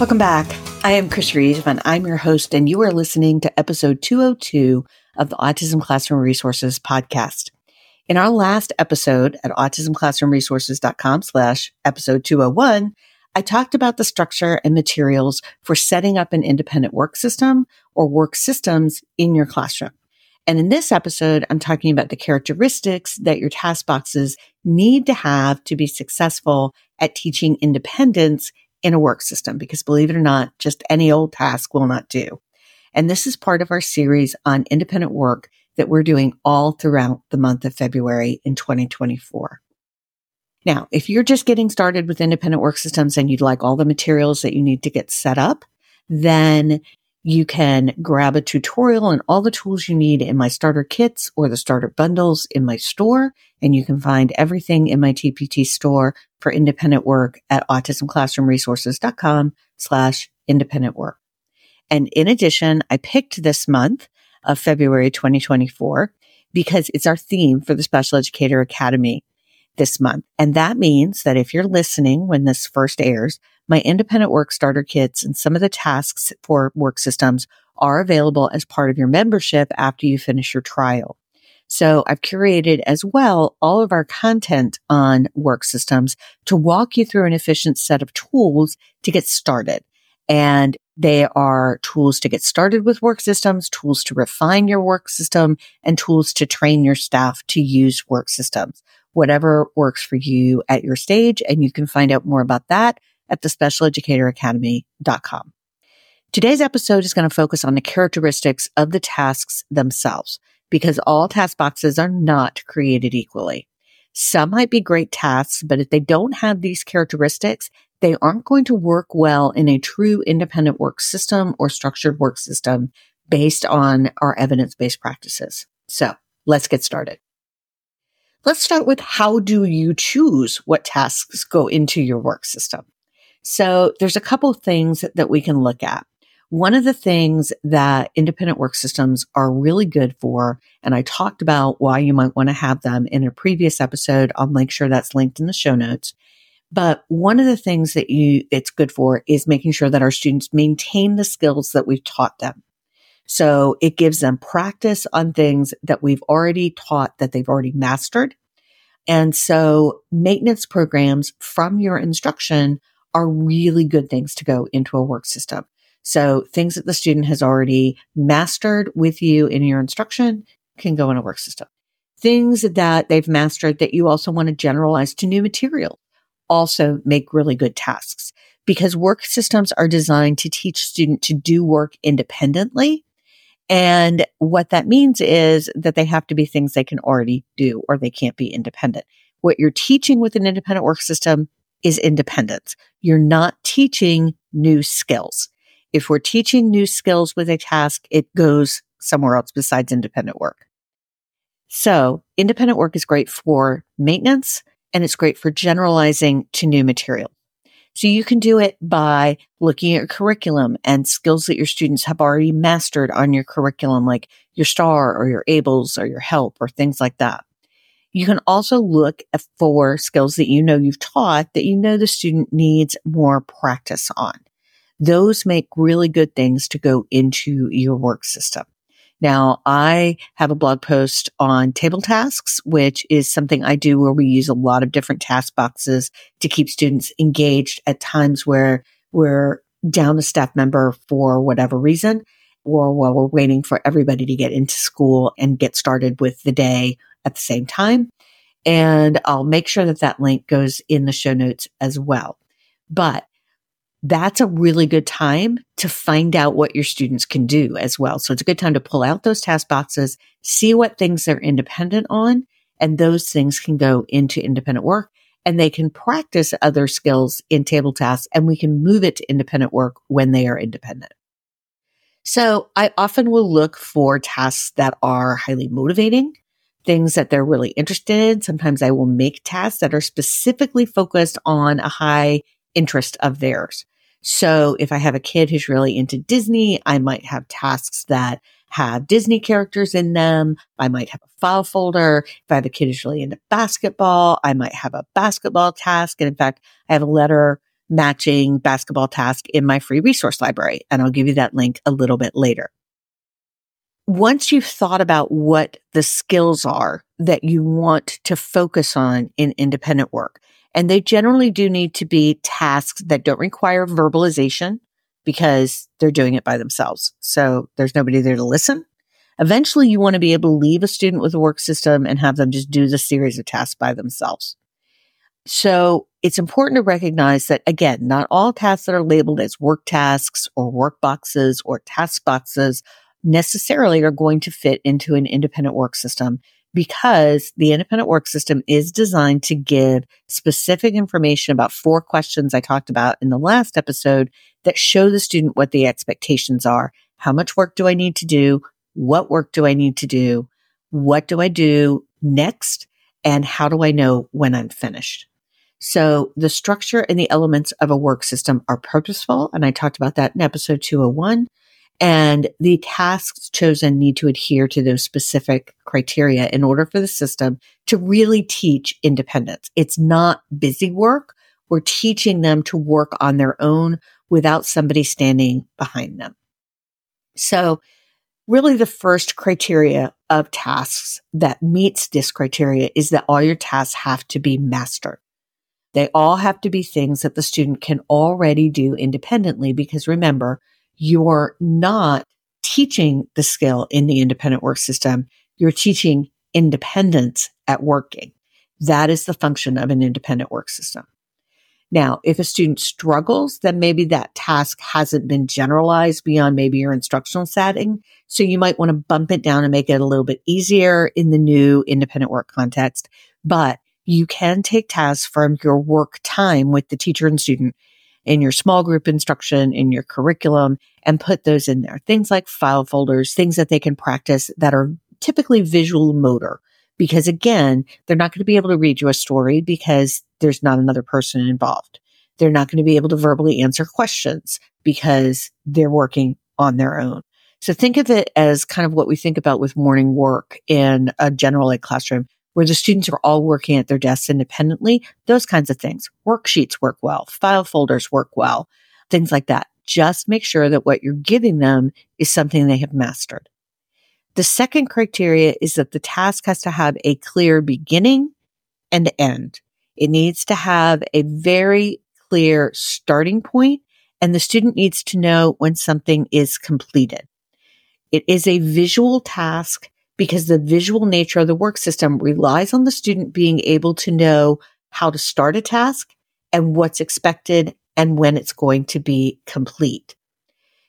Welcome back. I am Chris Reeve and I'm your host, and you are listening to episode 202 of the Autism Classroom Resources podcast. In our last episode at autismclassroomresources.com slash episode 201, I talked about the structure and materials for setting up an independent work system or work systems in your classroom. And in this episode, I'm talking about the characteristics that your task boxes need to have to be successful at teaching independence in a work system because believe it or not, just any old task will not do. And this is part of our series on independent work that we're doing all throughout the month of February in 2024. Now, if you're just getting started with independent work systems and you'd like all the materials that you need to get set up, then you can grab a tutorial and all the tools you need in my starter kits or the starter bundles in my store. And you can find everything in my TPT store for independent work at autismclassroomresources.com slash independent work. And in addition, I picked this month of February 2024 because it's our theme for the Special Educator Academy this month. And that means that if you're listening when this first airs, my independent work starter kits and some of the tasks for work systems are available as part of your membership after you finish your trial. So I've curated as well all of our content on work systems to walk you through an efficient set of tools to get started. And they are tools to get started with work systems, tools to refine your work system, and tools to train your staff to use work systems, whatever works for you at your stage. And you can find out more about that at thespecialeducatoracademy.com. Today's episode is going to focus on the characteristics of the tasks themselves because all task boxes are not created equally. Some might be great tasks, but if they don't have these characteristics, they aren't going to work well in a true independent work system or structured work system based on our evidence based practices. So let's get started. Let's start with how do you choose what tasks go into your work system? So there's a couple things that we can look at. One of the things that independent work systems are really good for, and I talked about why you might want to have them in a previous episode. I'll make sure that's linked in the show notes. But one of the things that you, it's good for is making sure that our students maintain the skills that we've taught them. So it gives them practice on things that we've already taught that they've already mastered. And so maintenance programs from your instruction are really good things to go into a work system. So things that the student has already mastered with you in your instruction can go in a work system. Things that they've mastered that you also want to generalize to new material also make really good tasks because work systems are designed to teach student to do work independently. And what that means is that they have to be things they can already do or they can't be independent. What you're teaching with an independent work system is independence. You're not teaching new skills. If we're teaching new skills with a task, it goes somewhere else besides independent work. So independent work is great for maintenance and it's great for generalizing to new material. So you can do it by looking at your curriculum and skills that your students have already mastered on your curriculum, like your STAR or your ABLLS or your HELP or things like that. You can also look for skills that you know you've taught that you know the student needs more practice on. Those make really good things to go into your work system. Now, I have a blog post on table tasks, which is something I do where we use a lot of different task boxes to keep students engaged at times where we're down a staff member for whatever reason, or while we're waiting for everybody to get into school and get started with the day at the same time. And I'll make sure that that link goes in the show notes as well. But that's a really good time to find out what your students can do as well. So it's a good time to pull out those task boxes, see what things they're independent on, and those things can go into independent work. and they can practice other skills in table tasks and we can move it to independent work when they are independent. So I often will look for tasks that are highly motivating, things that they're really interested in. Sometimes I will make tasks that are specifically focused on a high interest of theirs. So if I have a kid who's really into Disney, I might have tasks that have Disney characters in them. I might have a file folder. If I have a kid who's really into basketball, I might have a basketball task. And in fact, I have a letter matching basketball task in my free resource library. And I'll give you that link a little bit later. Once you've thought about what the skills are that you want to focus on in independent work, and they generally do need to be tasks that don't require verbalization because they're doing it by themselves. So there's nobody there to listen. Eventually you want to be able to leave a student with a work system and have them just do the series of tasks by themselves. So it's important to recognize that again, not all tasks that are labeled as work tasks or work boxes or task boxes necessarily are going to fit into an independent work system because the independent work system is designed to give specific information about four questions I talked about in the last episode that show the student what the expectations are. How much work do I need to do? What work do I need to do? What do I do next? And how do I know when I'm finished? So the structure and the elements of a work system are purposeful. And I talked about that in episode 201. And the tasks chosen need to adhere to those specific criteria in order for the system to really teach independence. It's not busy work. We're teaching them to work on their own without somebody standing behind them. So really the first criteria of tasks that meets this criteria is that all your tasks have to be mastered. They all have to be things that the student can already do independently because remember, you're not teaching the skill in the independent work system. You're teaching independence at working. That is the function of an independent work system. Now, if a student struggles, then maybe that task hasn't been generalized beyond maybe your instructional setting. So you might want to bump it down and make it a little bit easier in the new independent work context. But you can take tasks from your work time with the teacher and student in your small group instruction, in your curriculum, and put those in there. Things like file folders, things that they can practice that are typically visual motor. Because again, they're not going to be able to read you a story because there's not another person involved. They're not going to be able to verbally answer questions because they're working on their own. So think of it as kind of what we think about with morning work in a general ed classroom where the students are all working at their desks independently, those kinds of things. Worksheets work well, file folders work well, things like that. Just make sure that what you're giving them is something they have mastered. The second criteria is that the task has to have a clear beginning and end. It needs to have a very clear starting point and the student needs to know when something is completed. It is a visual task because the visual nature of the work system relies on the student being able to know how to start a task and what's expected and when it's going to be complete.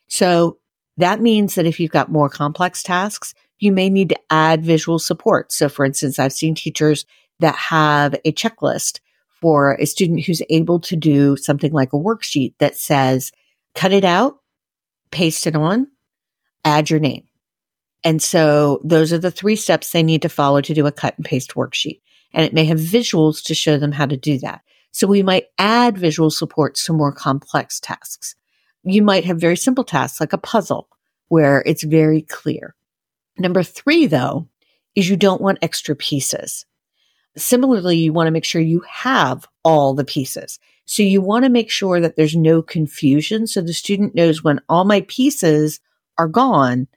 So that means that if you've got more complex tasks, you may need to add visual support. So for instance, I've seen teachers that have a checklist for a student who's able to do something like a worksheet that says, cut it out, paste it on, add your name. And so those are the three steps they need to follow to do a cut and paste worksheet. And it may have visuals to show them how to do that. So we might add visual supports to more complex tasks. You might have very simple tasks like a puzzle where it's very clear. Number three, though, is you don't want extra pieces. Similarly, you want to make sure you have all the pieces. So you want to make sure that there's no confusion. So the student knows when all my pieces are gone,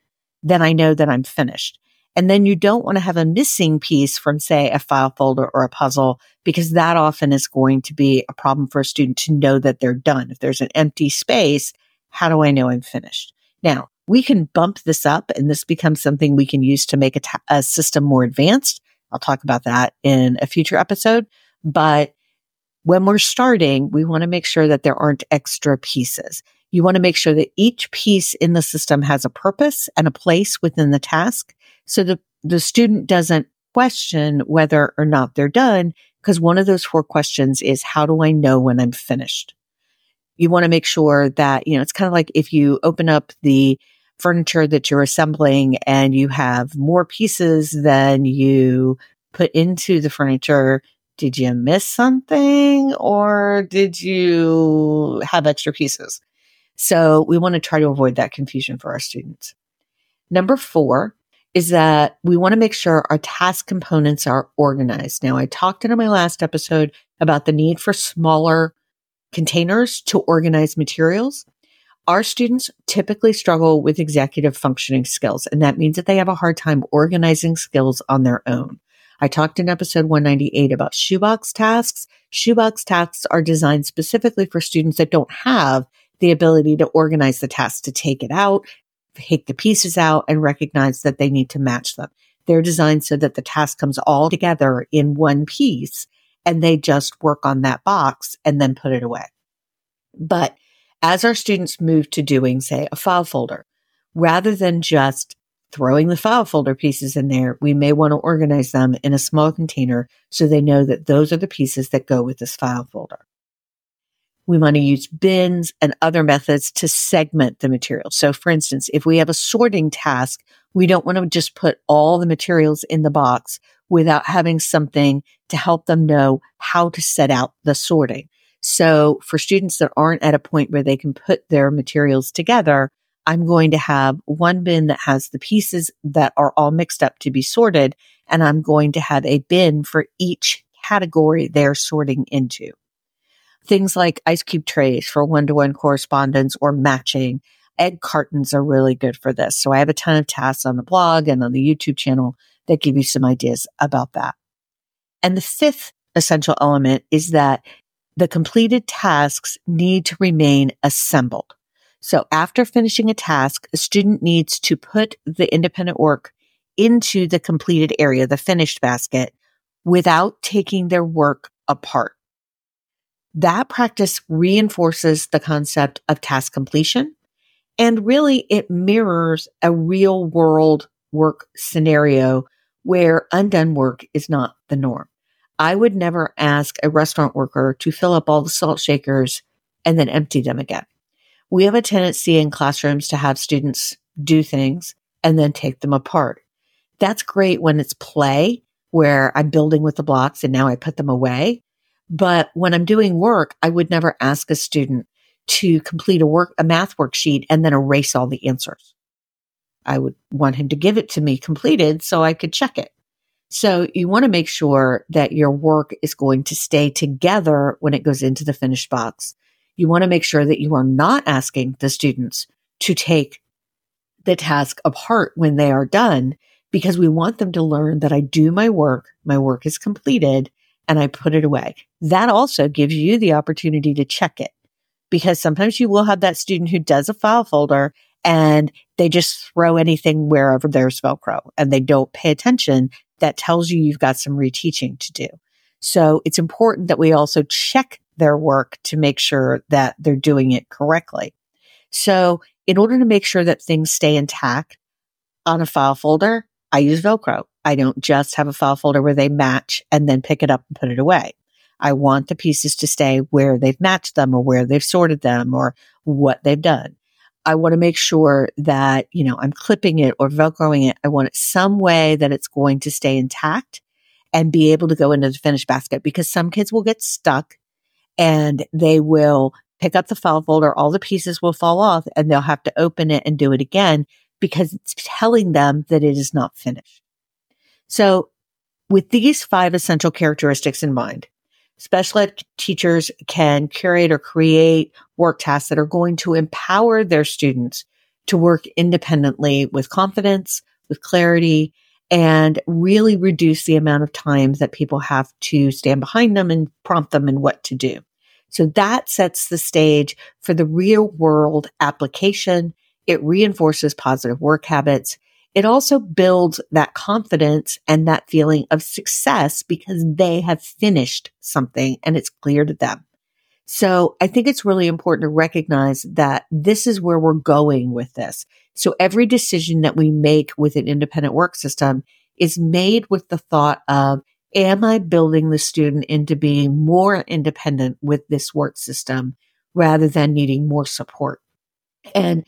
then I know that I'm finished. And then you don't want to have a missing piece from, say, a file folder or a puzzle, because that often is going to be a problem for a student to know that they're done. If there's an empty space, how do I know I'm finished? Now, we can bump this up and this becomes something we can use to make a, ta- a system more advanced. I'll talk about that in a future episode. But when we're starting, we want to make sure that there aren't extra pieces. You want to make sure that each piece in the system has a purpose and a place within the task. So the, the student doesn't question whether or not they're done because one of those four questions is, how do I know when I'm finished? You want to make sure that, you know, it's kind of like if you open up the furniture that you're assembling and you have more pieces than you put into the furniture, did you miss something or did you have extra pieces? So we want to try to avoid that confusion for our students. Number four is that we want to make sure our task components are organized. Now, I talked in my last episode about the need for smaller containers to organize materials. Our students typically struggle with executive functioning skills, and that means that they have a hard time organizing skills on their own. I talked in episode 198 about shoebox tasks. Shoebox tasks are designed specifically for students that don't have the ability to organize the task to take it out, take the pieces out and recognize that they need to match them. They're designed so that the task comes all together in one piece and they just work on that box and then put it away. But as our students move to doing, say, a file folder, rather than just throwing the file folder pieces in there, we may want to organize them in a small container so they know that those are the pieces that go with this file folder. We want to use bins and other methods to segment the material. So for instance, if we have a sorting task, we don't want to just put all the materials in the box without having something to help them know how to set out the sorting. So for students that aren't at a point where they can put their materials together, I'm going to have one bin that has the pieces that are all mixed up to be sorted. And I'm going to have a bin for each category they're sorting into. Things like ice cube trays for one to one correspondence or matching. Egg cartons are really good for this. So I have a ton of tasks on the blog and on the YouTube channel that give you some ideas about that. And the fifth essential element is that the completed tasks need to remain assembled. So after finishing a task, a student needs to put the independent work into the completed area, the finished basket, without taking their work apart. That practice reinforces the concept of task completion. And really it mirrors a real world work scenario where undone work is not the norm. I would never ask a restaurant worker to fill up all the salt shakers and then empty them again. We have a tendency in classrooms to have students do things and then take them apart. That's great when it's play where I'm building with the blocks and now I put them away. But when I'm doing work, I would never ask a student to complete a work, a math worksheet and then erase all the answers. I would want him to give it to me completed so I could check it. So you want to make sure that your work is going to stay together when it goes into the finished box. You want to make sure that you are not asking the students to take the task apart when they are done because we want them to learn that I do my work, my work is completed, and I put it away. That also gives you the opportunity to check it because sometimes you will have that student who does a file folder and they just throw anything wherever there's Velcro and they don't pay attention. That tells you you've got some reteaching to do. So it's important that we also check their work to make sure that they're doing it correctly. So in order to make sure that things stay intact on a file folder, I use Velcro. I don't just have a file folder where they match and then pick it up and put it away. I want the pieces to stay where they've matched them or where they've sorted them or what they've done. I want to make sure that, you know, I'm clipping it or Velcroing it. I want it some way that it's going to stay intact and be able to go into the finished basket because some kids will get stuck and they will pick up the file folder. All the pieces will fall off and they'll have to open it and do it again because it's telling them that it is not finished. So with these five essential characteristics in mind, special ed teachers can curate or create work tasks that are going to empower their students to work independently with confidence, with clarity, and really reduce the amount of times that people have to stand behind them and prompt them in what to do. So that sets the stage for the real world application. It reinforces positive work habits it also builds that confidence and that feeling of success because they have finished something and it's clear to them. So I think it's really important to recognize that this is where we're going with this. So every decision that we make with an independent work system is made with the thought of Am I building the student into being more independent with this work system rather than needing more support? And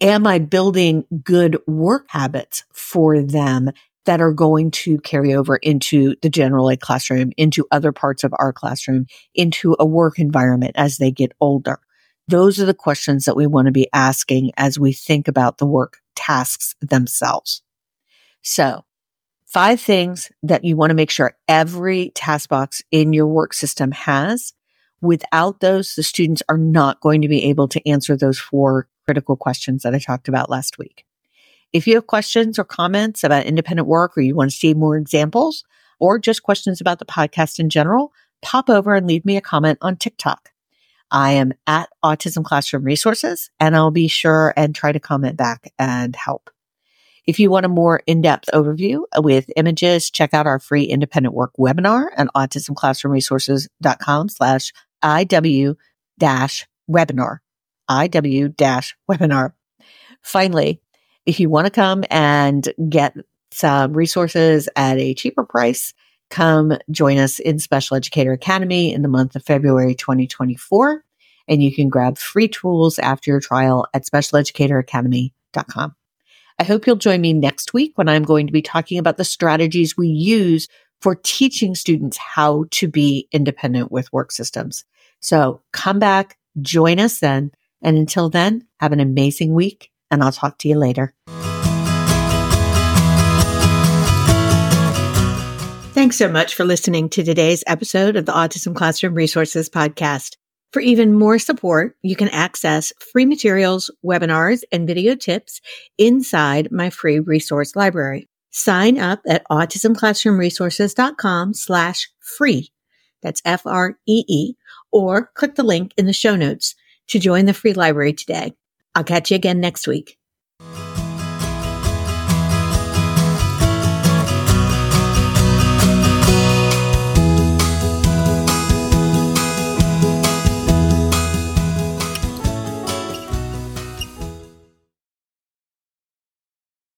am I building good work habits for them that are going to carry over into the general ed classroom, into other parts of our classroom, into a work environment as they get older? Those are the questions that we want to be asking as we think about the work tasks themselves. So five things that you want to make sure every task box in your work system has. Without those, the students are not going to be able to answer those four critical questions that I talked about last week. If you have questions or comments about independent work or you want to see more examples or just questions about the podcast in general, pop over and leave me a comment on TikTok. I am at Autism Classroom Resources and I'll be sure and try to comment back and help. If you want a more in-depth overview with images, check out our free independent work webinar at autismclassroomresources.com slash IW dash webinar. IW dash webinar. Finally, if you want to come and get some resources at a cheaper price, come join us in Special Educator Academy in the month of February 2024. And you can grab free tools after your trial at specialeducatoracademy.com. I hope you'll join me next week when I'm going to be talking about the strategies we use for teaching students how to be independent with work systems. So come back, join us then. And until then, have an amazing week and I'll talk to you later. Thanks so much for listening to today's episode of the Autism Classroom Resources Podcast. For even more support, you can access free materials, webinars, and video tips inside my free resource library. Sign up at autismclassroomresources.com slash free. That's F-R-E-E or click the link in the show notes to join the free library today. I'll catch you again next week.